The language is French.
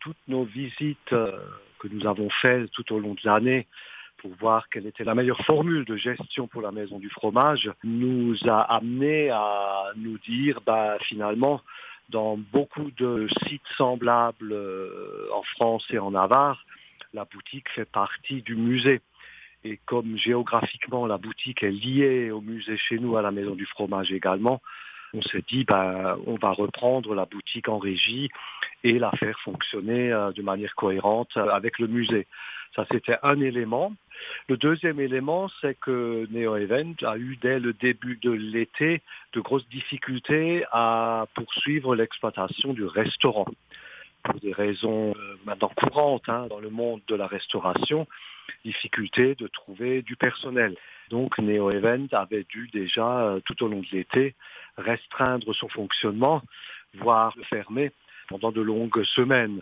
toutes nos visites euh, que nous avons faites tout au long de l'année pour voir quelle était la meilleure formule de gestion pour la maison du fromage, nous a amené à nous dire, bah, finalement, dans beaucoup de sites semblables euh, en France et en Navarre, la boutique fait partie du musée. Et comme géographiquement la boutique est liée au musée chez nous, à la Maison du Fromage également, on s'est dit ben, on va reprendre la boutique en régie et la faire fonctionner euh, de manière cohérente avec le musée. Ça, c'était un élément. Le deuxième élément, c'est que Neo Event a eu dès le début de l'été de grosses difficultés à poursuivre l'exploitation du restaurant. Pour des raisons euh, maintenant courantes hein, dans le monde de la restauration, difficulté de trouver du personnel. Donc Neo Event avait dû déjà, euh, tout au long de l'été, restreindre son fonctionnement, voire fermer pendant de longues semaines.